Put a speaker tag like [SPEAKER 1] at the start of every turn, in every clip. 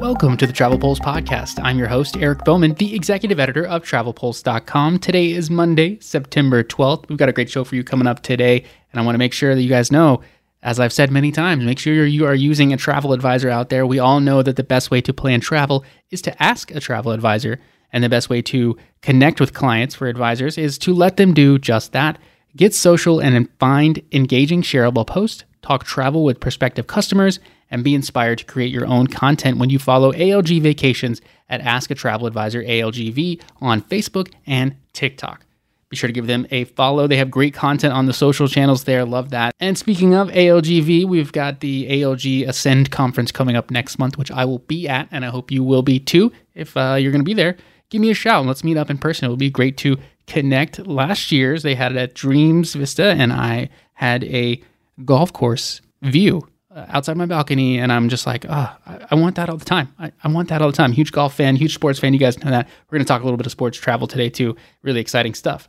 [SPEAKER 1] Welcome to the Travel Pulse podcast. I'm your host, Eric Bowman, the executive editor of TravelPulse.com. Today is Monday, September 12th. We've got a great show for you coming up today, and I want to make sure that you guys know, as I've said many times, make sure you are using a travel advisor out there. We all know that the best way to plan travel is to ask a travel advisor, and the best way to connect with clients for advisors is to let them do just that. Get social and find engaging, shareable posts, talk travel with prospective customers, and be inspired to create your own content when you follow ALG Vacations at Ask a Travel Advisor ALGV on Facebook and TikTok. Be sure to give them a follow. They have great content on the social channels there. Love that. And speaking of ALGV, we've got the ALG Ascend conference coming up next month, which I will be at, and I hope you will be too. If uh, you're going to be there, give me a shout and let's meet up in person. It would be great to connect. Last year's they had it at Dreams Vista, and I had a golf course view outside my balcony, and I'm just like, oh, I, I want that all the time. I, I, want that all the time. Huge golf fan, huge sports fan. You guys know that. We're going to talk a little bit of sports travel today, too. Really exciting stuff.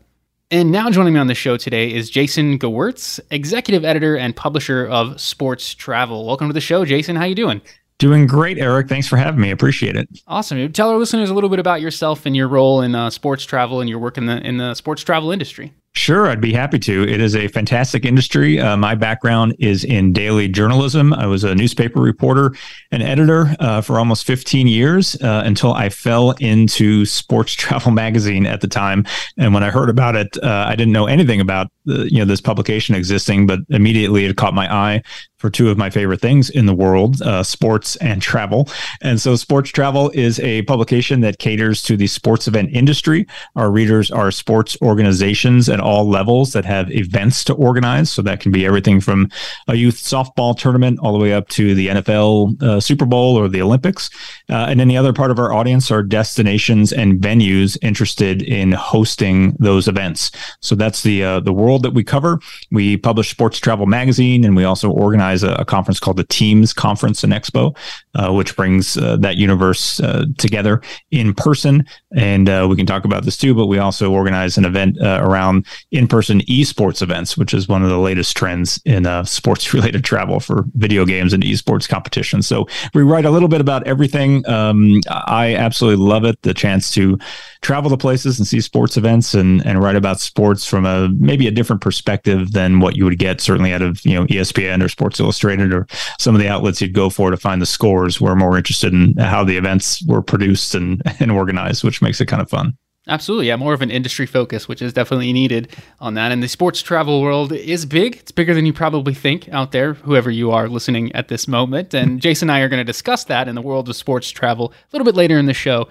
[SPEAKER 1] And now joining me on the show today is Jason Gewirtz, executive editor and publisher of Sports Travel. Welcome to the show, Jason. How you doing?
[SPEAKER 2] Doing great, Eric. Thanks for having me. Appreciate it.
[SPEAKER 1] Awesome. Tell our listeners a little bit about yourself and your role in uh, sports travel and your work in the in the sports travel industry.
[SPEAKER 2] Sure, I'd be happy to. It is a fantastic industry. Uh, my background is in daily journalism. I was a newspaper reporter and editor uh, for almost 15 years uh, until I fell into Sports Travel Magazine at the time. And when I heard about it, uh, I didn't know anything about the, you know this publication existing, but immediately it caught my eye for two of my favorite things in the world uh, sports and travel. And so, Sports Travel is a publication that caters to the sports event industry. Our readers are sports organizations at all levels that have events to organize. So that can be everything from a youth softball tournament all the way up to the NFL uh, Super Bowl or the Olympics. Uh, and then the other part of our audience are destinations and venues interested in hosting those events. So that's the uh, the world that we cover. We publish Sports Travel Magazine, and we also organize a, a conference called the Teams Conference and Expo, uh, which brings uh, that universe uh, together in person. And we can talk about this too. But we also organize an event around in-person esports events, which is one of the latest trends in uh, sports-related travel for video games and esports competitions. So we write a little bit about everything. Um, I absolutely love it. The chance to travel to places and see sports events and and write about sports from a maybe a different perspective than what you would get certainly out of you know ESPN or Sports Illustrated or some of the outlets you'd go for to find the scores. We're more interested in how the events were produced and and organized, which makes it kind of fun.
[SPEAKER 1] Absolutely, yeah, more of an industry focus, which is definitely needed on that. And the sports travel world is big. It's bigger than you probably think out there, whoever you are listening at this moment. And Jason and I are going to discuss that in the world of sports travel a little bit later in the show.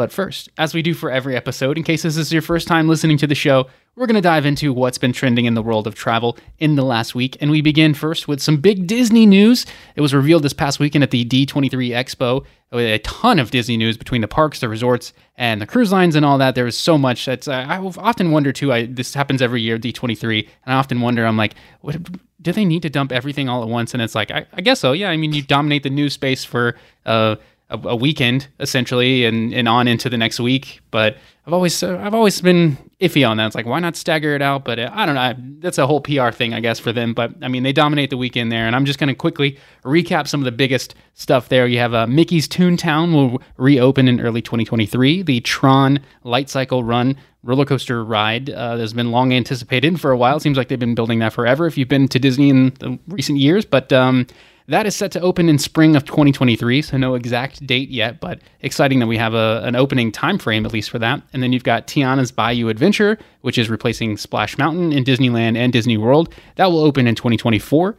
[SPEAKER 1] But first, as we do for every episode, in case this is your first time listening to the show, we're going to dive into what's been trending in the world of travel in the last week. And we begin first with some big Disney news. It was revealed this past weekend at the D23 Expo with a ton of Disney news between the parks, the resorts, and the cruise lines and all that. There was so much. That's uh, I often wonder too. I, this happens every year, D23, and I often wonder. I'm like, what, do they need to dump everything all at once? And it's like, I, I guess so. Yeah, I mean, you dominate the news space for. Uh, a, a, weekend essentially and, and on into the next week. But I've always uh, I've always been iffy on that. It's like why not stagger it out? But uh, I don't know. I, that's a whole PR thing, I guess, for them. But I mean, they dominate the weekend there, and I'm just going to quickly recap some of the biggest stuff there. You have uh, Mickey's Toontown will reopen in early 2023. The Tron Light Cycle Run roller coaster ride uh, has been long anticipated for a while. It seems like they've been building that forever. If you've been to Disney in recent years, but um, that is set to open in spring of 2023, so no exact date yet, but exciting that we have a, an opening time frame at least for that. And then you've got Tiana's Bayou Adventure, which is replacing Splash Mountain in Disneyland and Disney World. That will open in 2024.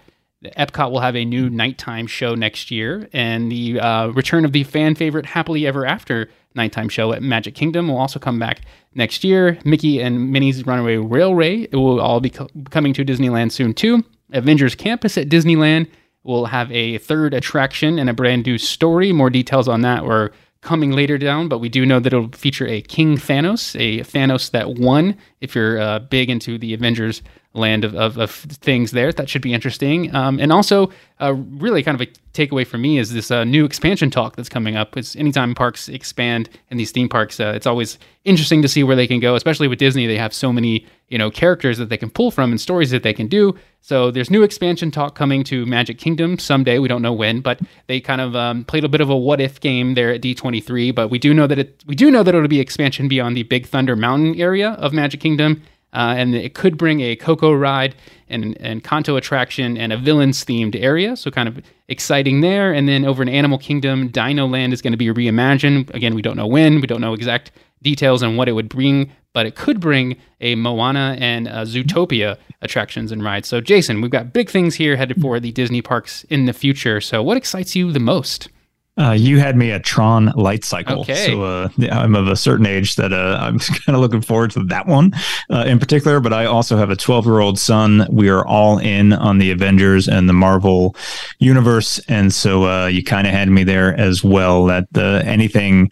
[SPEAKER 1] Epcot will have a new nighttime show next year, and the uh, return of the fan favorite Happily Ever After nighttime show at Magic Kingdom will also come back next year. Mickey and Minnie's Runaway Railway will all be co- coming to Disneyland soon too. Avengers Campus at Disneyland We'll have a third attraction and a brand new story. More details on that are coming later down, but we do know that it'll feature a King Thanos, a Thanos that won. If you're uh, big into the Avengers land of, of, of things there. That should be interesting. Um, and also, uh, really kind of a takeaway for me is this uh, new expansion talk that's coming up. Because anytime parks expand in these theme parks, uh, it's always interesting to see where they can go. Especially with Disney, they have so many you know characters that they can pull from and stories that they can do. So there's new expansion talk coming to Magic Kingdom someday. We don't know when, but they kind of um, played a bit of a what if game there at D23. But we do know that it we do know that it'll be expansion beyond the Big Thunder Mountain area of Magic Kingdom uh, and it could bring a Coco ride and Encanto attraction and a villains themed area. So kind of exciting there. And then over in Animal Kingdom, Dino Land is going to be reimagined. Again, we don't know when. We don't know exact details on what it would bring, but it could bring a Moana and a Zootopia attractions and rides. So Jason, we've got big things here headed for the Disney parks in the future. So what excites you the most?
[SPEAKER 2] Uh, you had me at Tron Light Cycle. Okay. So uh, I'm of a certain age that uh, I'm kind of looking forward to that one uh, in particular. But I also have a 12 year old son. We are all in on the Avengers and the Marvel universe. And so uh, you kind of had me there as well. That the, anything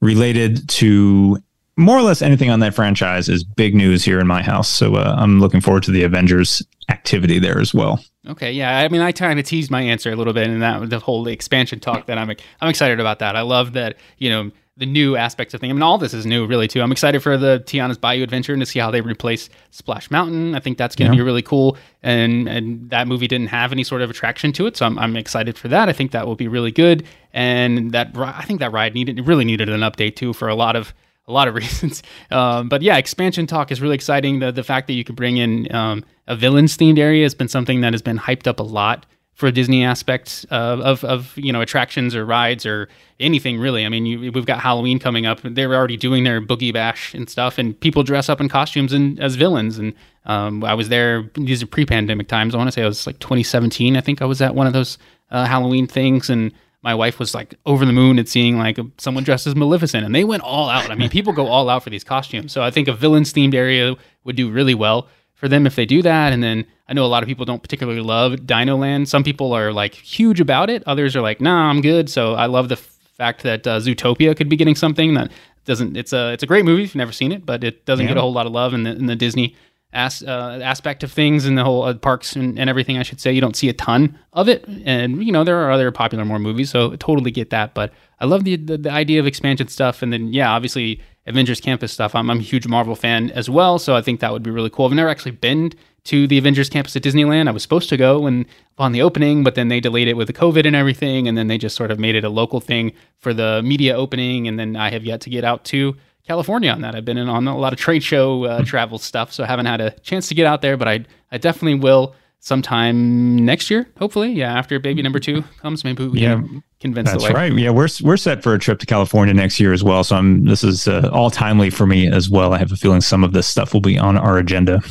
[SPEAKER 2] related to more or less anything on that franchise is big news here in my house. So uh, I'm looking forward to the Avengers activity there as well.
[SPEAKER 1] Okay, yeah. I mean, I kind of teased my answer a little bit in that the whole expansion talk. That I'm I'm excited about that. I love that you know the new aspects of things. I mean, all this is new, really, too. I'm excited for the Tiana's Bayou Adventure and to see how they replace Splash Mountain. I think that's going to yeah. be really cool. And and that movie didn't have any sort of attraction to it, so I'm, I'm excited for that. I think that will be really good. And that I think that ride needed really needed an update too for a lot of a lot of reasons. Um, but yeah, expansion talk is really exciting. The the fact that you can bring in um, a villains themed area has been something that has been hyped up a lot for Disney aspects of, of, of you know attractions or rides or anything really. I mean, you, we've got Halloween coming up. They're already doing their boogie bash and stuff, and people dress up in costumes and as villains. And um, I was there. These are pre-pandemic times. I want to say it was like 2017. I think I was at one of those uh, Halloween things, and my wife was like over the moon at seeing like someone dressed as Maleficent, and they went all out. I mean, people go all out for these costumes. So I think a villains themed area would do really well for them if they do that. And then I know a lot of people don't particularly love Dino Land. Some people are like huge about it. Others are like, nah, I'm good. So I love the f- fact that uh, Zootopia could be getting something that doesn't. It's a it's a great movie if you've never seen it, but it doesn't yeah. get a whole lot of love in the in the Disney as, uh, aspect of things and the whole uh, parks and, and, everything. I should say you don't see a ton of it, and you know there are other popular more movies, so I totally get that. But I love the, the, the idea of expansion stuff, and then yeah, obviously Avengers Campus stuff. I'm, I'm a huge Marvel fan as well, so I think that would be really cool. I've never actually been to the Avengers Campus at Disneyland. I was supposed to go when upon the opening, but then they delayed it with the COVID and everything, and then they just sort of made it a local thing for the media opening, and then I have yet to get out to California on that. I've been in on a lot of trade show uh, travel stuff, so I haven't had a chance to get out there, but I I definitely will sometime next year, hopefully. Yeah, after baby number two comes, maybe we yeah, can convince.
[SPEAKER 2] That's right. Yeah, we're we're set for a trip to California next year as well. So I'm this is uh, all timely for me as well. I have a feeling some of this stuff will be on our agenda.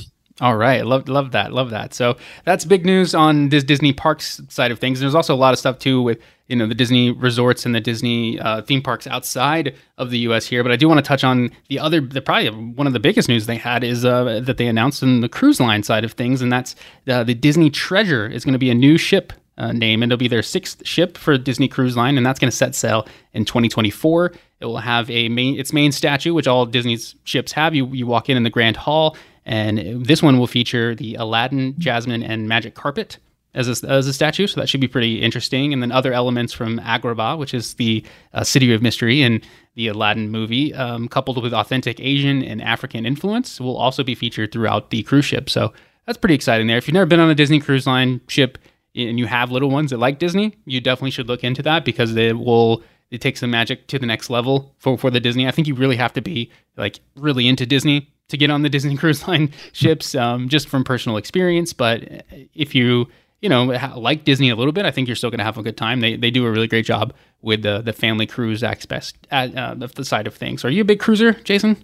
[SPEAKER 1] All right, love love that, love that. So that's big news on this Disney parks side of things. There's also a lot of stuff too with you know the Disney resorts and the Disney uh, theme parks outside of the U.S. here. But I do want to touch on the other, the probably one of the biggest news they had is uh, that they announced in the cruise line side of things, and that's uh, the Disney Treasure is going to be a new ship uh, name, and it'll be their sixth ship for Disney Cruise Line, and that's going to set sail in 2024. It will have a main its main statue, which all Disney's ships have. You you walk in in the Grand Hall and this one will feature the Aladdin, Jasmine, and Magic Carpet as a, as a statue. So that should be pretty interesting. And then other elements from Agrabah, which is the uh, city of mystery in the Aladdin movie, um, coupled with authentic Asian and African influence, will also be featured throughout the cruise ship. So that's pretty exciting there. If you've never been on a Disney Cruise Line ship and you have little ones that like Disney, you definitely should look into that because it will it takes the magic to the next level for, for the Disney. I think you really have to be like really into Disney to get on the Disney Cruise Line ships, um, just from personal experience. But if you you know like Disney a little bit, I think you're still going to have a good time. They they do a really great job with the the family cruise aspect, uh, the side of things. Are you a big cruiser, Jason?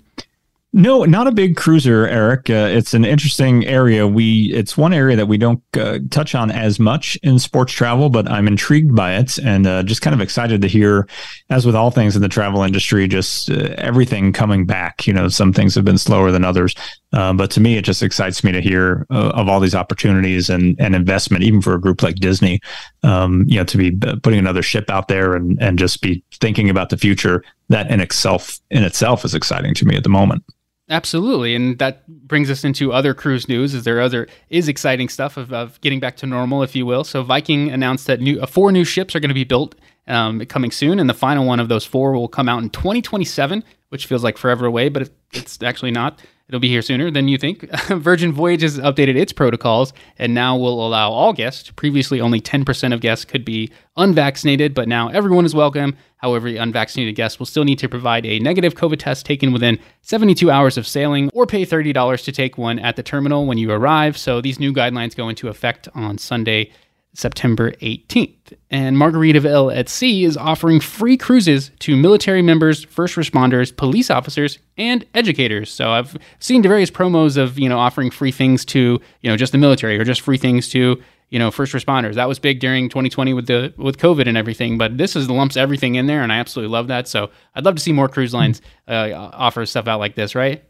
[SPEAKER 2] No, not a big cruiser, Eric. Uh, it's an interesting area. We it's one area that we don't uh, touch on as much in sports travel, but I'm intrigued by it and uh, just kind of excited to hear, as with all things in the travel industry, just uh, everything coming back. You know, some things have been slower than others, uh, but to me, it just excites me to hear uh, of all these opportunities and and investment, even for a group like Disney. Um, you know, to be putting another ship out there and and just be thinking about the future. That in itself in itself is exciting to me at the moment.
[SPEAKER 1] Absolutely, and that brings us into other cruise news. Is there other is exciting stuff of, of getting back to normal, if you will? So Viking announced that new uh, four new ships are going to be built um, coming soon, and the final one of those four will come out in 2027, which feels like forever away, but it's actually not. It'll be here sooner than you think. Virgin Voyages has updated its protocols and now will allow all guests. Previously, only 10% of guests could be unvaccinated, but now everyone is welcome. However, unvaccinated guests will still need to provide a negative COVID test taken within 72 hours of sailing or pay $30 to take one at the terminal when you arrive. So these new guidelines go into effect on Sunday, September 18th. And Margaritaville at Sea is offering free cruises to military members, first responders, police officers, and educators. So I've seen various promos of, you know, offering free things to, you know, just the military or just free things to, you know, first responders. That was big during 2020 with the with COVID and everything, but this is lumps everything in there and I absolutely love that. So I'd love to see more cruise lines uh, offer stuff out like this, right?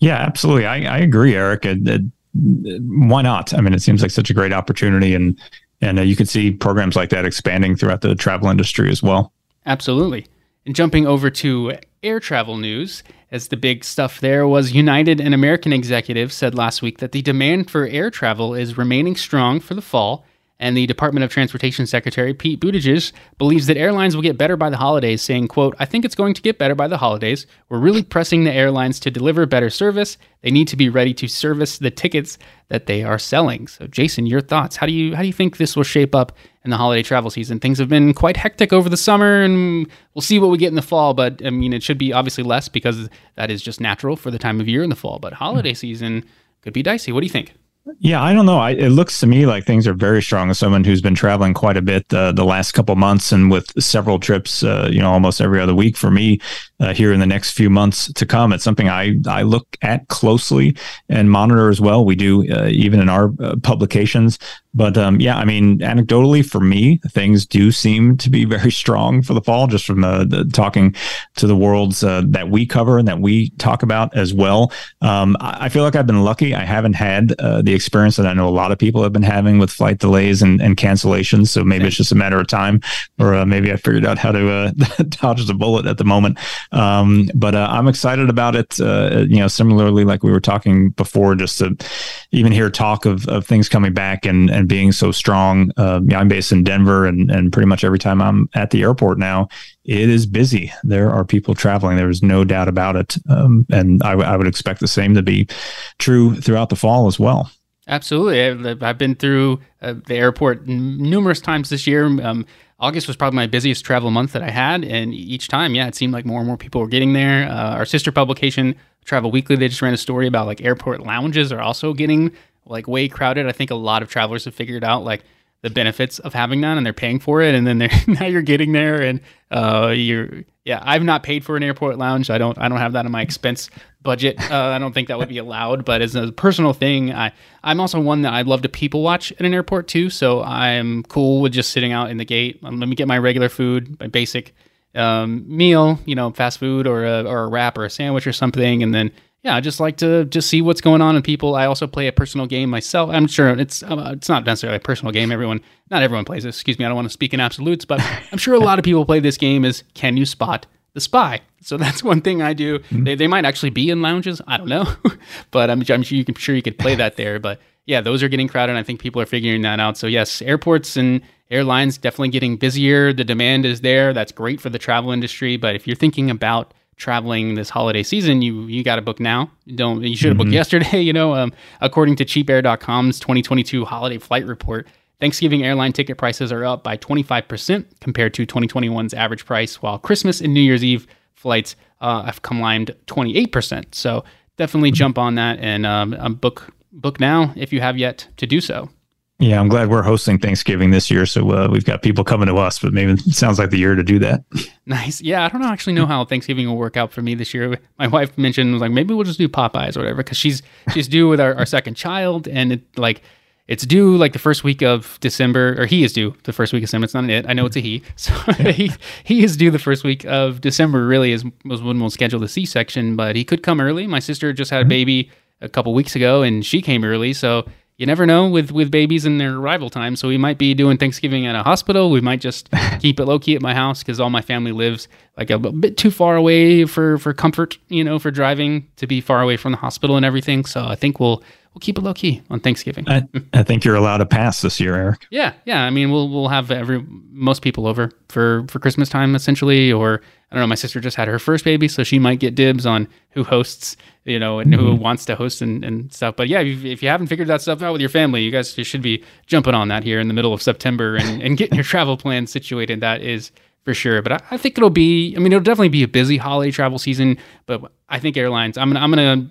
[SPEAKER 2] Yeah, absolutely. I, I agree, Eric. why not? I mean, it seems like such a great opportunity and and uh, you can see programs like that expanding throughout the travel industry as well.
[SPEAKER 1] Absolutely. And jumping over to air travel news, as the big stuff there was United and American executives said last week that the demand for air travel is remaining strong for the fall and the Department of Transportation Secretary Pete Buttigieg believes that airlines will get better by the holidays, saying, quote, I think it's going to get better by the holidays. We're really pressing the airlines to deliver better service. They need to be ready to service the tickets that they are selling. So Jason, your thoughts. How do you how do you think this will shape up in the holiday travel season? Things have been quite hectic over the summer and we'll see what we get in the fall, but I mean it should be obviously less because that is just natural for the time of year in the fall. But holiday mm. season could be dicey. What do you think?
[SPEAKER 2] Yeah, I don't know. I, it looks to me like things are very strong. As someone who's been traveling quite a bit uh, the last couple months, and with several trips, uh, you know, almost every other week for me uh, here in the next few months to come, it's something I I look at closely and monitor as well. We do uh, even in our uh, publications. But um, yeah, I mean, anecdotally for me, things do seem to be very strong for the fall, just from uh, the, talking to the worlds that we cover and that we talk about as well. Um, I, I, feel like I've been lucky. I haven't had the experience that I know a lot of people have been having with flight delays and, and cancellations. So maybe it's just a matter of time, or uh, maybe I figured out how to uh, dodge the bullet at the moment. Um, but uh, I'm excited about it. Uh, you know, similarly, like we were talking before, just to even hear talk of, of things coming back and, and being so strong. Uh, yeah, I'm based in Denver, and, and pretty much every time I'm at the airport now, it is busy. There are people traveling. There is no doubt about it. Um, and I, w- I would expect the same to be true throughout the fall as well.
[SPEAKER 1] Absolutely. I've, been through uh, the airport numerous times this year. Um, August was probably my busiest travel month that I had. And each time, yeah, it seemed like more and more people were getting there. Uh, our sister publication, Travel Weekly, they just ran a story about like airport lounges are also getting like way crowded. I think a lot of travelers have figured out like the benefits of having that and they're paying for it. And then they're, now you're getting there and uh, you're, yeah, I've not paid for an airport lounge. I don't, I don't have that in my expense budget. Uh, I don't think that would be allowed, but as a personal thing, I, I'm also one that I love to people watch at an airport too. So I'm cool with just sitting out in the gate. Um, let me get my regular food, my basic um, meal, you know, fast food or a, or a wrap or a sandwich or something. And then, yeah, I just like to just see what's going on in people. I also play a personal game myself. I'm sure it's uh, it's not necessarily a personal game. Everyone, not everyone plays this. Excuse me, I don't want to speak in absolutes, but I'm sure a lot of people play this game. Is can you spot the spy. So that's one thing I do. Mm-hmm. They, they might actually be in lounges. I don't know, but I'm, I'm sure you can sure you could play that there. But yeah, those are getting crowded. I think people are figuring that out. So yes, airports and airlines definitely getting busier. The demand is there. That's great for the travel industry. But if you're thinking about traveling this holiday season, you you got to book now. don't you should have mm-hmm. booked yesterday. You know, um, according to CheapAir.com's 2022 holiday flight report. Thanksgiving airline ticket prices are up by 25% compared to 2021's average price, while Christmas and New Year's Eve flights uh, have climbed 28%. So definitely jump on that and um, um, book book now if you have yet to do so.
[SPEAKER 2] Yeah, I'm glad we're hosting Thanksgiving this year, so uh, we've got people coming to us. But maybe it sounds like the year to do that.
[SPEAKER 1] Nice. Yeah, I don't actually know how Thanksgiving will work out for me this year. My wife mentioned was like maybe we'll just do Popeyes or whatever because she's she's due with our, our second child, and it like it's due like the first week of December, or he is due the first week of December. It's not an it. I know it's a he. So he he is due the first week of December. Really, is was when we'll schedule the C section, but he could come early. My sister just had a mm-hmm. baby a couple weeks ago, and she came early, so you never know with with babies and their arrival time. So we might be doing Thanksgiving at a hospital. We might just keep it low key at my house because all my family lives like a, bit too far away for for comfort, you know, for driving to be far away from the hospital and everything. So I think we'll we'll keep it low key on Thanksgiving.
[SPEAKER 2] I, I think you're allowed to pass this year, Eric.
[SPEAKER 1] Yeah, yeah. I mean, we'll we'll have every most people over for for Christmas time essentially, or I don't know. My sister just had her first baby, so she might get dibs on who hosts, you know, and mm-hmm. who wants to host and, and stuff. But yeah, if, if, you haven't figured that stuff out with your family, you guys you should be jumping on that here in the middle of September and, and getting your travel plans situated. That is for sure. But I, I, think it'll be. I mean, it'll definitely be a busy holiday travel season. But I think airlines. I'm gonna I'm gonna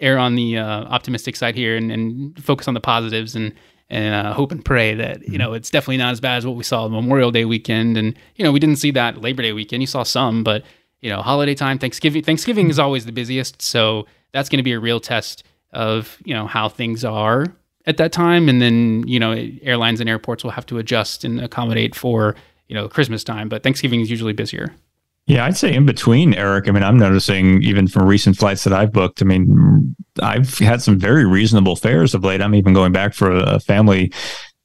[SPEAKER 1] err on the uh, optimistic side here and, and, focus on the positives and and uh, hope and pray that you know it's definitely not as bad as what we saw Memorial Day weekend. And you know we didn't see that Labor Day weekend. You saw some, but you know holiday time, Thanksgiving. Thanksgiving is always the busiest, so that's going to be a real test of you know how things are at that time. And then you know airlines and airports will have to adjust and accommodate for you know Christmas time, but Thanksgiving is usually busier.
[SPEAKER 2] Yeah, I'd say in between, Eric. I mean, I'm noticing even from recent flights that I've booked. I mean, I've had some very reasonable fares of late. I'm even going back for a family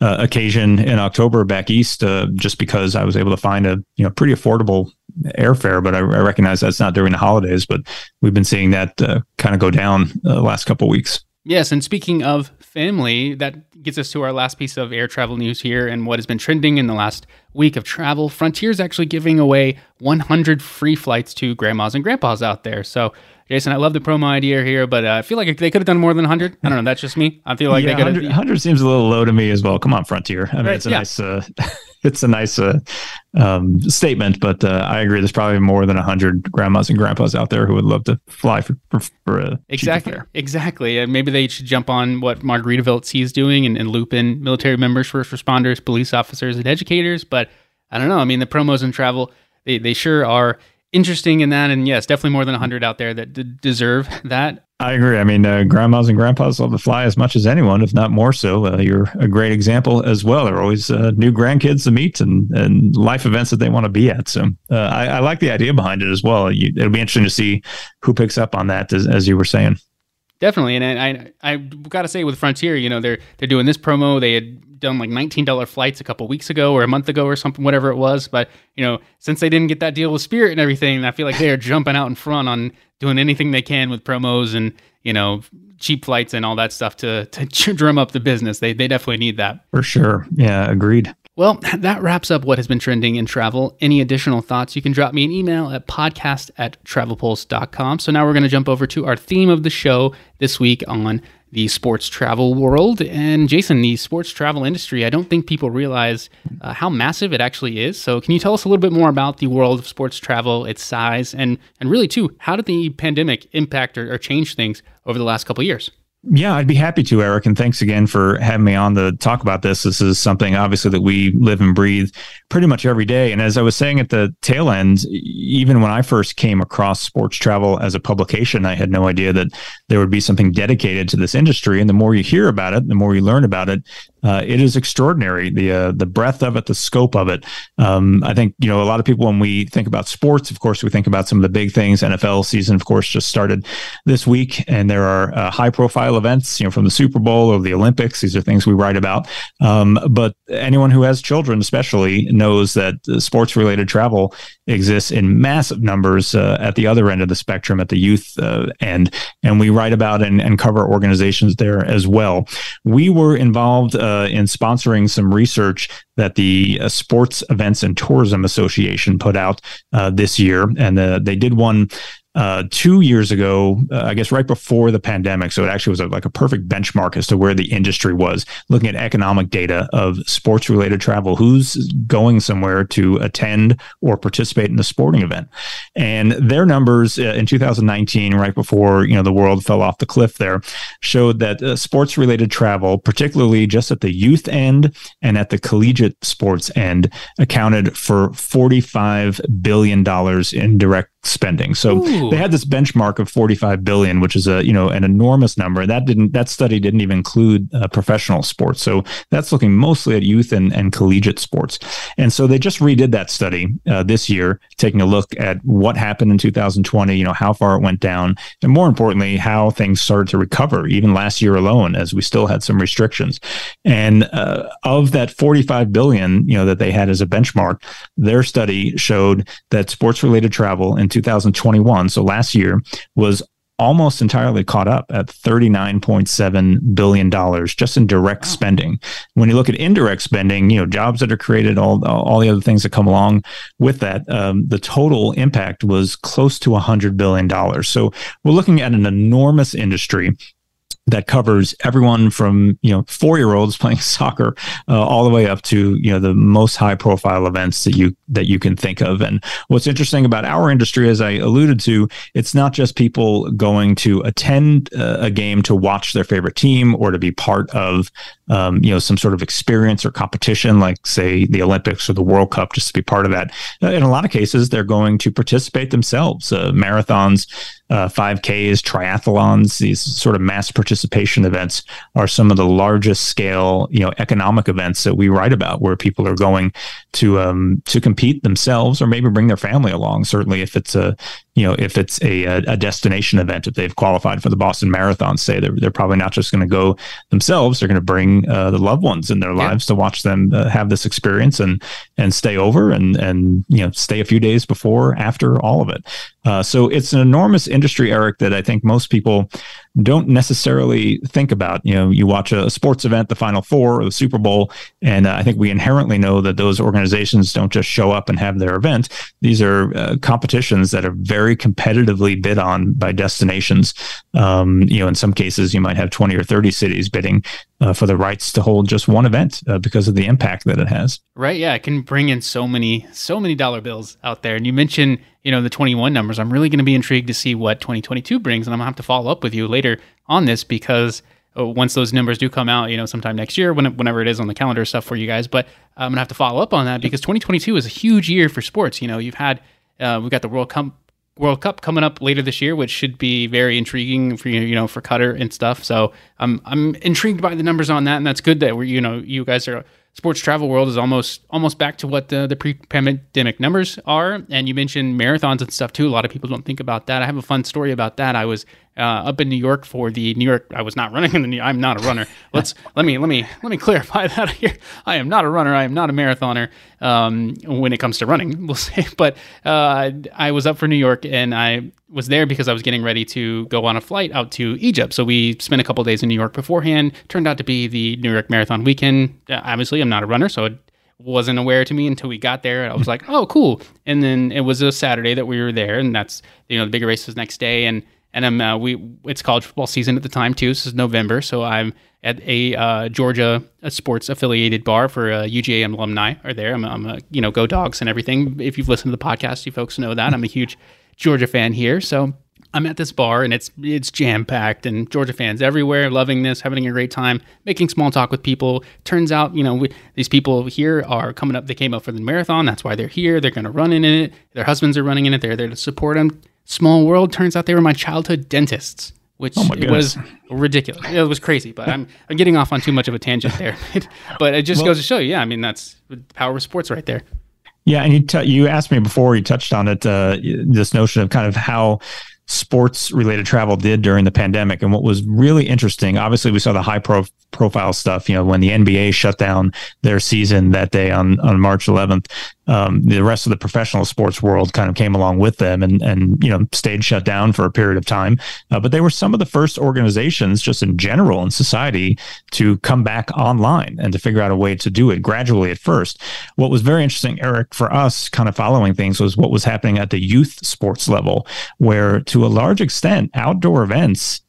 [SPEAKER 2] uh, occasion in October back east, uh, just because I was able to find a you know pretty affordable airfare. But I, I recognize that's not during the holidays. But we've been seeing that uh, kind of go down uh, the last couple weeks.
[SPEAKER 1] Yes, and speaking of family, that gets us to our last piece of air travel news here and what has been trending in the last week of travel. Frontier is actually giving away 100 free flights to grandmas and grandpas out there. So Jason, I love the promo idea here, but uh, I feel like they could have done more than 100. I don't know. That's just me. I feel like
[SPEAKER 2] yeah,
[SPEAKER 1] they could
[SPEAKER 2] 100, 100 seems a little low to me as well. Come on, Frontier. I mean, right, it's a yeah. nice, uh, it's a nice uh, um, statement, but uh, I agree. There's probably more than 100 grandmas and grandpas out there who would love to fly for, for, for a
[SPEAKER 1] exactly, exactly. And maybe they should jump on what Margaritaville is doing and, and loop in military members, first responders, police officers, and educators. But I don't know. I mean, the promos and travel, they, they sure are interesting in that. And yes, definitely more than 100 out there that d- deserve that.
[SPEAKER 2] I agree. I mean, uh, grandmas and grandpas love to fly as much as anyone, if not more so. Uh, you're a great example as well. There are always uh, new grandkids to meet and, and life events that they want to be at. So uh, I, I, like the idea behind it as well. You, it'll be interesting to see who picks up on that, as, as you were saying.
[SPEAKER 1] Definitely, and I I, I got to say with Frontier, you know, they're they're doing this promo. They had done like nineteen dollar flights a couple weeks ago or a month ago or something, whatever it was. But you know, since they didn't get that deal with Spirit and everything, I feel like they are jumping out in front on doing anything they can with promos and you know cheap flights and all that stuff to to drum up the business. They they definitely need that
[SPEAKER 2] for sure. Yeah, agreed.
[SPEAKER 1] Well, that wraps up what has been trending in travel. Any additional thoughts, you can drop me an email at podcast at travelpulse.com. So now we're going to jump over to our theme of the show this week on the sports travel world. And Jason, the sports travel industry, I don't think people realize uh, how massive it actually is. So can you tell us a little bit more about the world of sports travel, its size, and, and really, too, how did the pandemic impact or, or change things over the last couple years?
[SPEAKER 2] Yeah, I'd be happy to, Eric. And thanks again for having me on to talk about this. This is something obviously that we live and breathe pretty much every day. And as I was saying at the tail end, even when I first came across sports travel as a publication, I had no idea that there would be something dedicated to this industry. And the more you hear about it, the more you learn about it, uh, it is extraordinary. The uh, the breadth of it, the scope of it. Um, I think you know a lot of people when we think about sports, of course, we think about some of the big things. NFL season, of course, just started this week, and there are uh, high profile events, you know, from the Super Bowl or the Olympics. These are things we write about. Um, but anyone who has children, especially, knows that sports related travel exists in massive numbers uh, at the other end of the spectrum, at the youth uh, end, and we write about and, and cover organizations there as well. We were involved uh, uh, in sponsoring some research that the uh, Sports Events and Tourism Association put out uh, this year, and uh, they did one uh, two years ago, uh, I guess right before the pandemic. So it actually was a, like a perfect benchmark as to where the industry was, looking at economic data of sports related travel, who's going somewhere to attend or participate in a sporting event. And their numbers uh, in 2019, right before you know the world fell off the cliff there, showed that uh, sports related travel, particularly just at the youth end and at the collegiate sports end, accounted for 45 billion dollars in direct spending. So Ooh they had this benchmark of 45 billion, which is a you know an enormous number. That didn't that study didn't even include uh, professional sports, so that's looking mostly at youth and, and collegiate sports. And so they just redid that study uh, this year, taking a look at what happened in 2020. You know how far it went down, and more importantly, how things started to recover even last year alone, as we still had some restrictions. And uh, of that 45 billion, you know that they had as a benchmark, their study showed that sports related travel in 2021, so last year, was almost entirely caught up at $39.7 billion just in direct spending. When you look at indirect spending, you know, jobs that are created, all, all the other things that come along with that, um, the total impact was close to $100 billion. So we're looking at an enormous industry that covers everyone from you know four year olds playing soccer uh, all the way up to you know the most high profile events that you that you can think of. And what's interesting about our industry as i alluded to it's not just people going to attend uh, a game to watch their favorite team or to be part of um, you know some sort of experience or competition like say the olympics or the world cup just to be part of that. Uh, in a lot of cases they're going to participate themselves. Uh, marathons uh, 5Ks, triathlons, these sort of mass participation events are some of the largest scale, you know, economic events that we write about, where people are going to um, to compete themselves or maybe bring their family along. Certainly, if it's a you know, if it's a, a destination event, if they've qualified for the Boston Marathon, say they're, they're probably not just going to go themselves, they're going to bring uh, the loved ones in their lives yeah. to watch them uh, have this experience and, and stay over and, and, you know, stay a few days before, after all of it. Uh, so it's an enormous industry, Eric, that I think most people don't necessarily think about. You know, you watch a sports event, the Final Four or the Super Bowl, and uh, I think we inherently know that those organizations don't just show up and have their event. These are uh, competitions that are very competitively bid on by destinations. Um, you know, in some cases, you might have 20 or 30 cities bidding uh, for the rights to hold just one event uh, because of the impact that it has.
[SPEAKER 1] Right. Yeah. It can bring in so many, so many dollar bills out there. And you mentioned, you know, the 21 numbers. I'm really going to be intrigued to see what 2022 brings. And I'm going to have to follow up with you later on this because uh, once those numbers do come out, you know, sometime next year, whenever it is on the calendar stuff for you guys. But I'm going to have to follow up on that because 2022 is a huge year for sports. You know, you've had, uh, we've got the World Cup World Cup coming up later this year, which should be very intriguing for you you know for Qatar and stuff. So I'm I'm intrigued by the numbers on that, and that's good that we're you know you guys are sports travel world is almost almost back to what the, the pre-pandemic numbers are. And you mentioned marathons and stuff too. A lot of people don't think about that. I have a fun story about that. I was uh, up in New York for the New York. I was not running in the. New, I'm not a runner. Let's let me let me let me clarify that here. I am not a runner. I am not a marathoner. Um, when it comes to running, we'll say. But uh, I was up for New York, and I was there because I was getting ready to go on a flight out to Egypt. So we spent a couple days in New York beforehand. Turned out to be the New York Marathon weekend. Uh, obviously, I'm not a runner, so it wasn't aware to me until we got there. I was like, oh, cool. And then it was a Saturday that we were there, and that's you know the bigger race was next day, and and I'm uh, we it's college football season at the time too. This is November, so I'm at a uh, Georgia a sports affiliated bar for uh, UGA alumni are there. I'm, I'm a you know go dogs and everything. If you've listened to the podcast, you folks know that I'm a huge Georgia fan here. So I'm at this bar and it's it's jam packed and Georgia fans everywhere, loving this, having a great time, making small talk with people. Turns out, you know, we, these people here are coming up. They came up for the marathon. That's why they're here. They're going to run in it. Their husbands are running in it. They're there to support them. Small world. Turns out they were my childhood dentists, which oh was ridiculous. It was crazy, but I'm I'm getting off on too much of a tangent there. but it just well, goes to show you, yeah. I mean, that's the power of sports right there.
[SPEAKER 2] Yeah, and you t- you asked me before you touched on it. Uh, this notion of kind of how sports related travel did during the pandemic. And what was really interesting, obviously, we saw the high pro- profile stuff, you know, when the NBA shut down their season that day on, on March 11th um, the rest of the professional sports world kind of came along with them and and you know stayed shut down for a period of time. Uh, but they were some of the first organizations, just in general in society, to come back online and to figure out a way to do it gradually at first. What was very interesting, Eric, for us, kind of following things, was what was happening at the youth sports level, where to a large extent, outdoor events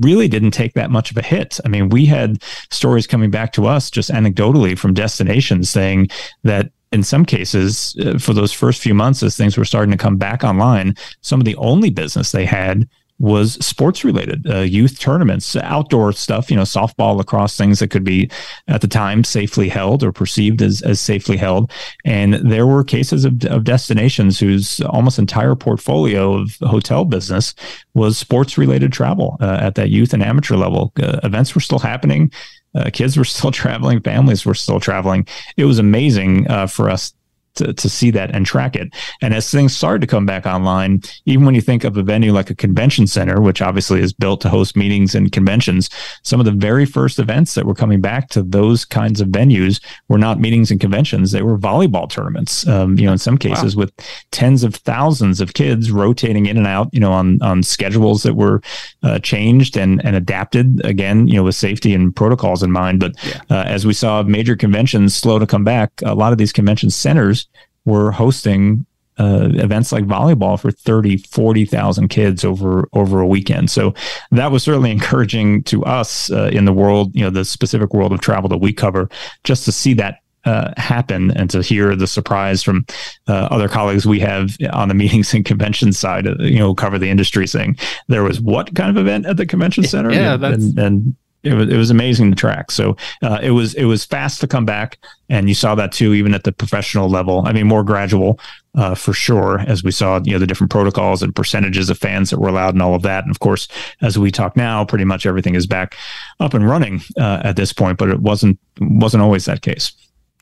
[SPEAKER 2] really didn't take that much of a hit. I mean, we had stories coming back to us just anecdotally from destinations saying that in some cases, uh, for those first few months as things were starting to come back online, some of the only business they had was sports related, uh, youth tournaments, outdoor stuff, you know, softball, lacrosse, things that could be at the time safely held or perceived as, as safely held. And there were cases of, of destinations whose almost entire portfolio of hotel business was sports related travel uh, at that youth and amateur level. Uh, events were still happening. Uh, kids were still traveling, families were still traveling. It was amazing uh, for us to, to see that and track it. And as things started to come back online, even when you think of a venue like a convention center, which obviously is built to host meetings and conventions, some of the very first events that were coming back to those kinds of venues were not meetings and conventions; they were volleyball tournaments. Um, you know, in some cases wow. with tens of thousands of kids rotating in and out. You know, on on schedules that were uh, changed and and adapted again. You know, with safety and protocols in mind. But yeah. uh, as we saw major conventions slow to come back, a lot of these convention centers were hosting uh, events like volleyball for 30, 40,000 kids over, over a weekend. So that was certainly encouraging to us uh, in the world, you know, the specific world of travel that we cover, just to see that uh, happen and to hear the surprise from uh, other colleagues we have on the meetings and convention side, uh, you know, cover the industry saying there was what kind of event at the convention center?
[SPEAKER 1] Yeah, that's...
[SPEAKER 2] and, and it was it was amazing to track. So uh, it was it was fast to come back, and you saw that too, even at the professional level. I mean, more gradual uh, for sure, as we saw you know the different protocols and percentages of fans that were allowed and all of that. And of course, as we talk now, pretty much everything is back up and running uh, at this point. But it wasn't wasn't always that case.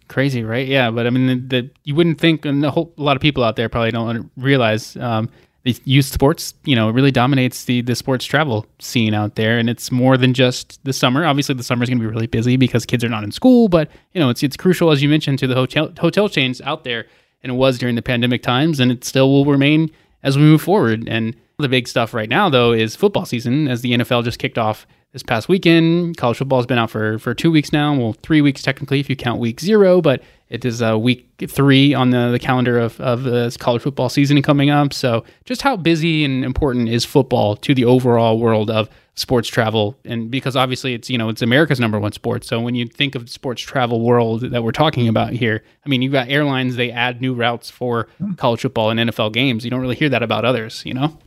[SPEAKER 1] Crazy, right? Yeah, but I mean, the, the you wouldn't think, and a, whole, a lot of people out there probably don't realize. Um, youth sports, you know, really dominates the the sports travel scene out there, and it's more than just the summer. Obviously, the summer is going to be really busy because kids are not in school, but you know, it's it's crucial as you mentioned to the hotel hotel chains out there, and it was during the pandemic times, and it still will remain as we move forward. And the big stuff right now, though, is football season, as the NFL just kicked off this past weekend. College football has been out for for two weeks now. Well, three weeks technically if you count week zero, but it is uh, week three on the, the calendar of of the college football season coming up. So, just how busy and important is football to the overall world of sports travel? And because obviously it's you know it's America's number one sport. So when you think of the sports travel world that we're talking about here, I mean you've got airlines they add new routes for college football and NFL games. You don't really hear that about others, you know.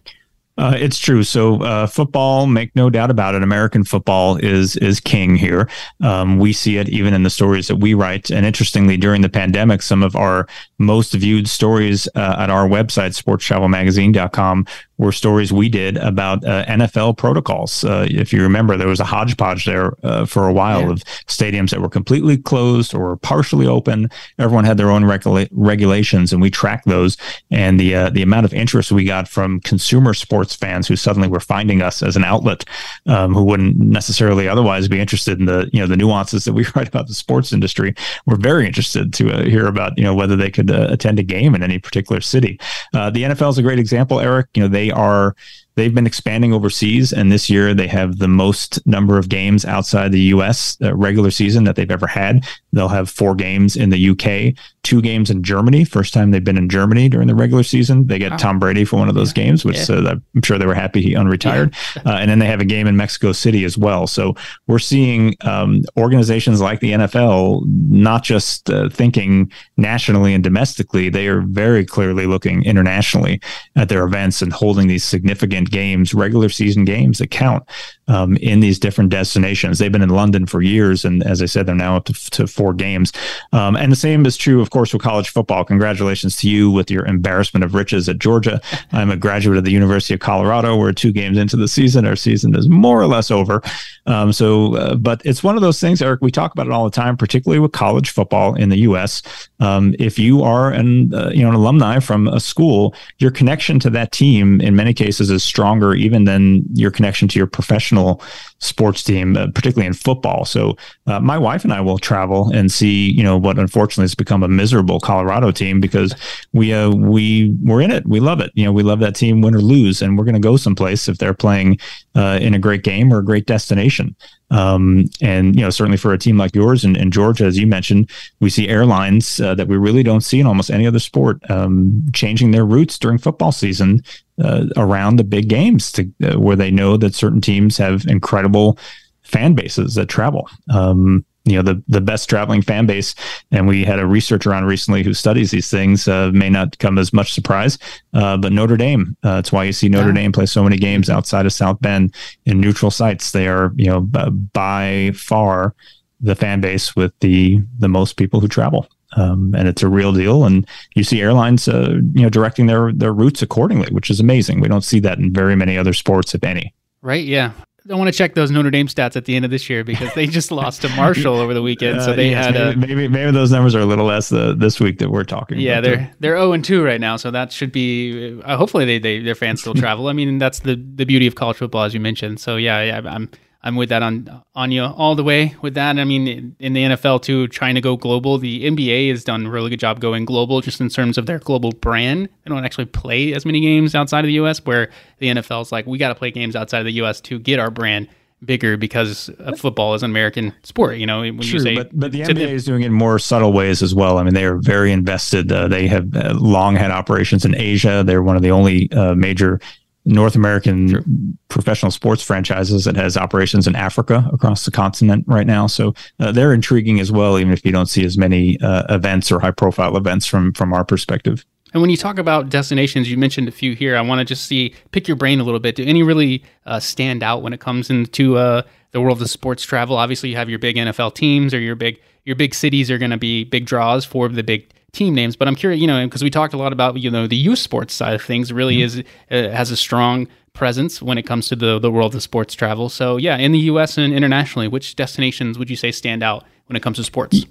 [SPEAKER 2] Uh, it's true. So uh, football, make no doubt about it. American football is is king here. Um, we see it even in the stories that we write. And interestingly, during the pandemic, some of our most viewed stories uh, at our website, sportstravelmagazine.com, were stories we did about uh, NFL protocols. Uh, if you remember, there was a hodgepodge there uh, for a while yeah. of stadiums that were completely closed or partially open. Everyone had their own regula- regulations, and we tracked those. And the uh, the amount of interest we got from consumer sports fans who suddenly were finding us as an outlet, um, who wouldn't necessarily otherwise be interested in the you know the nuances that we write about the sports industry, were very interested to uh, hear about you know whether they could uh, attend a game in any particular city. the NFL is a great example, Eric. You know they they are they've been expanding overseas, and this year they have the most number of games outside the U.S. Uh, regular season that they've ever had. They'll have four games in the U.K., two games in Germany. First time they've been in Germany during the regular season. They get wow. Tom Brady for one of those yeah. games, which yeah. uh, I'm sure they were happy he unretired. Yeah. uh, and then they have a game in Mexico City as well. So we're seeing um, organizations like the NFL not just uh, thinking nationally and domestically; they are very clearly looking internationally at their events and holding these significant games, regular season games that count um, in these different destinations. They've been in London for years, and as I said, they're now up to, to four games. Um, and the same is true, of course, with college football. Congratulations to you with your embarrassment of riches at Georgia. I'm a graduate of the University of Colorado. We're two games into the season. Our season is more or less over. Um, so, uh, but it's one of those things, Eric. We talk about it all the time, particularly with college football in the U.S. Um, if you are an uh, you know an alumni from a school, your connection to that team in many cases is stronger even than your connection to your professional sports team, uh, particularly in football. So uh, my wife and I will travel and see, you know, what unfortunately has become a miserable Colorado team because we uh, we we're in it. We love it. You know, we love that team, win or lose, and we're going to go someplace if they're playing uh, in a great game or a great destination. Um, and you know, certainly for a team like yours and, and Georgia, as you mentioned, we see airlines uh, that we really don't see in almost any other sport um, changing their routes during football season uh, around the big games to uh, where they know that certain teams have incredible fan bases that travel. Um, you know the the best traveling fan base. And we had a researcher on recently who studies these things. Uh, may not come as much surprise, uh, but Notre Dame. Uh, that's why you see Notre yeah. Dame play so many games outside of South Bend in neutral sites. They are you know by far the fan base with the the most people who travel. Um, and it's a real deal. And you see airlines, uh, you know, directing their their routes accordingly, which is amazing. We don't see that in very many other sports, if any.
[SPEAKER 1] Right? Yeah. I want to check those Notre Dame stats at the end of this year because they just lost to Marshall over the weekend. So they uh, yes, had
[SPEAKER 2] maybe, a, maybe, maybe those numbers are a little less uh, this week that we're talking.
[SPEAKER 1] Yeah, they're too. they're zero oh and two right now, so that should be. Uh, hopefully, they, they their fans still travel. I mean, that's the the beauty of college football, as you mentioned. So yeah, yeah I'm I'm with that on on you all the way with that. I mean, in the NFL too, trying to go global. The NBA has done a really good job going global, just in terms of their global brand. They don't actually play as many games outside of the U.S. Where the NFL is like, we got to play games outside of the U.S. to get our brand bigger because football is an American sport. You know, when
[SPEAKER 2] you say, but, but the NBA is doing it in more subtle ways as well. I mean, they are very invested. Uh, they have uh, long had operations in Asia. They're one of the only uh, major North American professional sports franchises that has operations in Africa across the continent right now. So uh, they're intriguing as well, even if you don't see as many uh, events or high profile events from from our perspective.
[SPEAKER 1] And when you talk about destinations, you mentioned a few here. I want to just see pick your brain a little bit. Do any really uh, stand out when it comes into uh, the world of sports travel? Obviously, you have your big NFL teams or your big your big cities are going to be big draws for the big team names. But I'm curious, you know, because we talked a lot about you know the youth sports side of things. Really mm-hmm. is uh, has a strong presence when it comes to the the world of sports travel. So yeah, in the U.S. and internationally, which destinations would you say stand out when it comes to sports?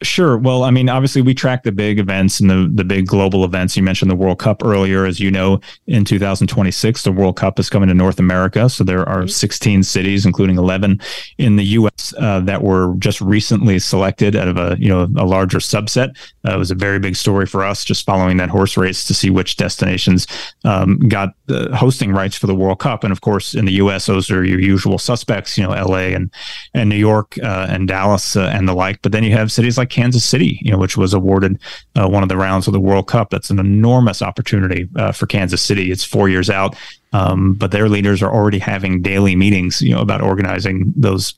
[SPEAKER 2] Sure. Well, I mean, obviously, we track the big events and the, the big global events. You mentioned the World Cup earlier. As you know, in 2026, the World Cup is coming to North America. So there are 16 cities, including 11 in the U.S., uh, that were just recently selected out of a you know a larger subset. Uh, it was a very big story for us, just following that horse race to see which destinations um, got the hosting rights for the World Cup. And of course, in the U.S., those are your usual suspects. You know, L.A. and and New York uh, and Dallas uh, and the like. But then you have cities like Kansas City, you know, which was awarded uh, one of the rounds of the World Cup. That's an enormous opportunity uh, for Kansas City. It's four years out, um, but their leaders are already having daily meetings, you know, about organizing those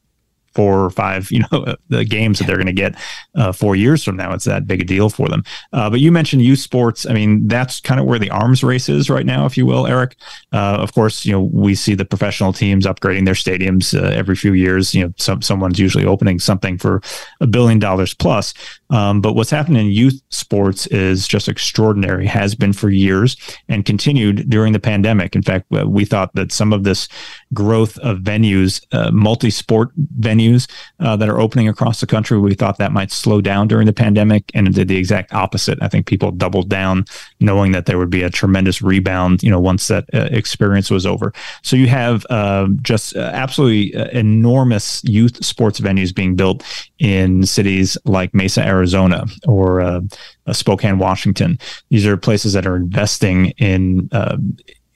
[SPEAKER 2] four or five, you know, the games that they're going to get uh, four years from now. It's that big a deal for them. Uh, but you mentioned youth sports. I mean, that's kind of where the arms race is right now, if you will, Eric. Uh, of course, you know, we see the professional teams upgrading their stadiums uh, every few years. You know, some, someone's usually opening something for a billion dollars plus. Um, but what's happening in youth sports is just extraordinary, has been for years and continued during the pandemic. In fact, we thought that some of this growth of venues, uh, multi sport venues uh, that are opening across the country, we thought that might slow down during the pandemic and it did the exact opposite. I think people doubled down knowing that there would be a tremendous rebound, you know, once that uh, experience was over. So you have uh, just uh, absolutely uh, enormous youth sports venues being built in cities like Mesa, Arizona, or Spokane, Washington. These are places that are investing in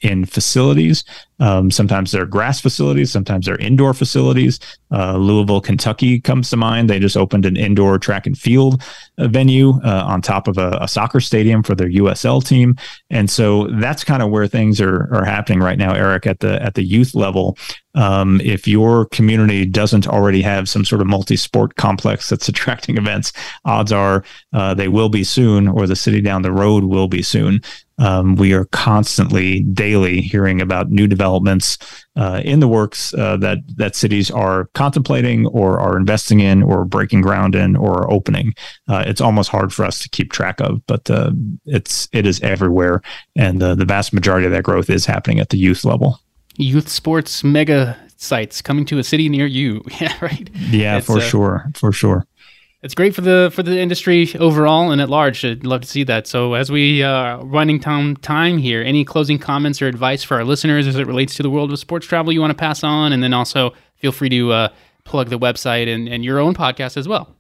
[SPEAKER 2] in facilities. Um, sometimes they're grass facilities, sometimes they're indoor facilities. Uh, Louisville, Kentucky comes to mind. They just opened an indoor track and field uh, venue uh, on top of a, a, soccer stadium for their USL team, and so that's kind of where things are are happening right now, Eric, at the at the youth level. Um, if your community doesn't already have some sort of multi-sport complex that's attracting events, odds are uh, they will be soon, or the city down the road will be soon. Um, we are constantly, daily, hearing about new developments uh, in the works uh, that that cities are contemplating, or are investing in, or breaking ground in, or opening. Uh, it's almost hard for us to keep track of, but uh, it's it is everywhere, and the vast majority of that growth is happening at the youth level.
[SPEAKER 1] Youth sports mega sites coming to a city near you. Yeah, right.
[SPEAKER 2] Yeah, it's, for uh, sure, for sure
[SPEAKER 1] it's great for the for the industry overall and at large. I'd love to see that. So as we uh, running down time here, any closing comments or advice for our listeners as it relates to the world of sports travel you want to pass on, and then also feel free to uh, plug the website and, and your own podcast as well.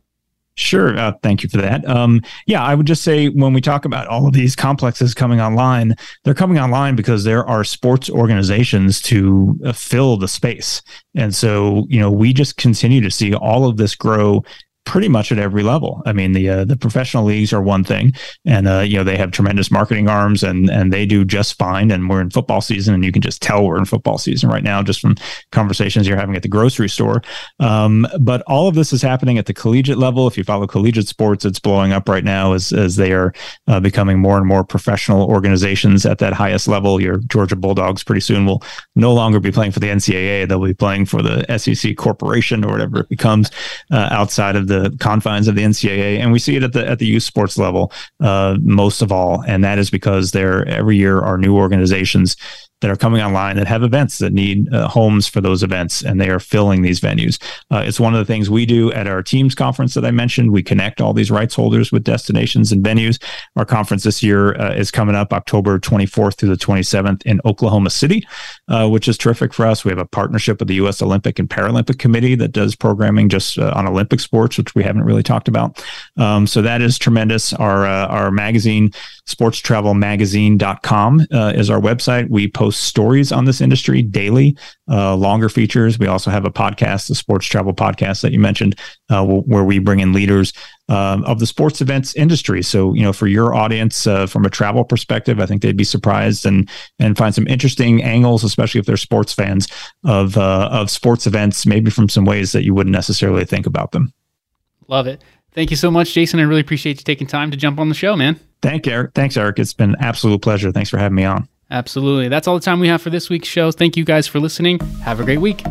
[SPEAKER 2] Sure. Uh, thank you for that. Um, yeah, I would just say when we talk about all of these complexes coming online, they're coming online because there are sports organizations to uh, fill the space. And so, you know, we just continue to see all of this grow pretty much at every level. I mean, the uh, the professional leagues are one thing, and uh, you know they have tremendous marketing arms, and and they do just fine. And we're in football season, and you can just tell we're in football season right now just from conversations you're having at the grocery store. Um, but all of this is happening at the collegiate level. If you follow collegiate sports, it's blowing up right now as as they are uh, becoming more and more professional organizations at that highest level. Your Georgia Bulldogs pretty soon will no longer be playing for the NCAA; they'll be playing for the SEC Corporation or whatever it becomes uh, outside of the the confines of the NCAA, and we see it at the at the youth sports level uh, most of all, and that is because there every year are new organizations that are coming online that have events that need uh, homes for those events, and they are filling these venues. Uh, it's one of the things we do at our teams conference that I mentioned. We connect all these rights holders with destinations and venues. Our conference this year uh, is coming up October 24th through the 27th in Oklahoma City, uh, which is terrific for us. We have a partnership with the U.S. Olympic and Paralympic Committee that does programming just uh, on Olympic sports, which we haven't really talked about. Um, so that is tremendous. Our uh, our magazine, sportstravelmagazine.com, is our website. We post post stories on this industry daily, uh, longer features. We also have a podcast, the Sports Travel Podcast that you mentioned, uh, where we bring in leaders um, of the sports events industry. So, you know, for your audience, uh, from a travel perspective, I think they'd be surprised and and find some interesting angles, especially if they're sports fans of uh, of sports events, maybe from some ways that you wouldn't necessarily think about them.
[SPEAKER 1] Love it. Thank you so much, Jason. I really appreciate you taking time to jump on the show, man.
[SPEAKER 2] Thank you, Eric. Thanks, Eric. It's been an absolute pleasure. Thanks for having me on.
[SPEAKER 1] Absolutely. That's all the time we have for this week's show. Thank you guys for listening. Have a great week.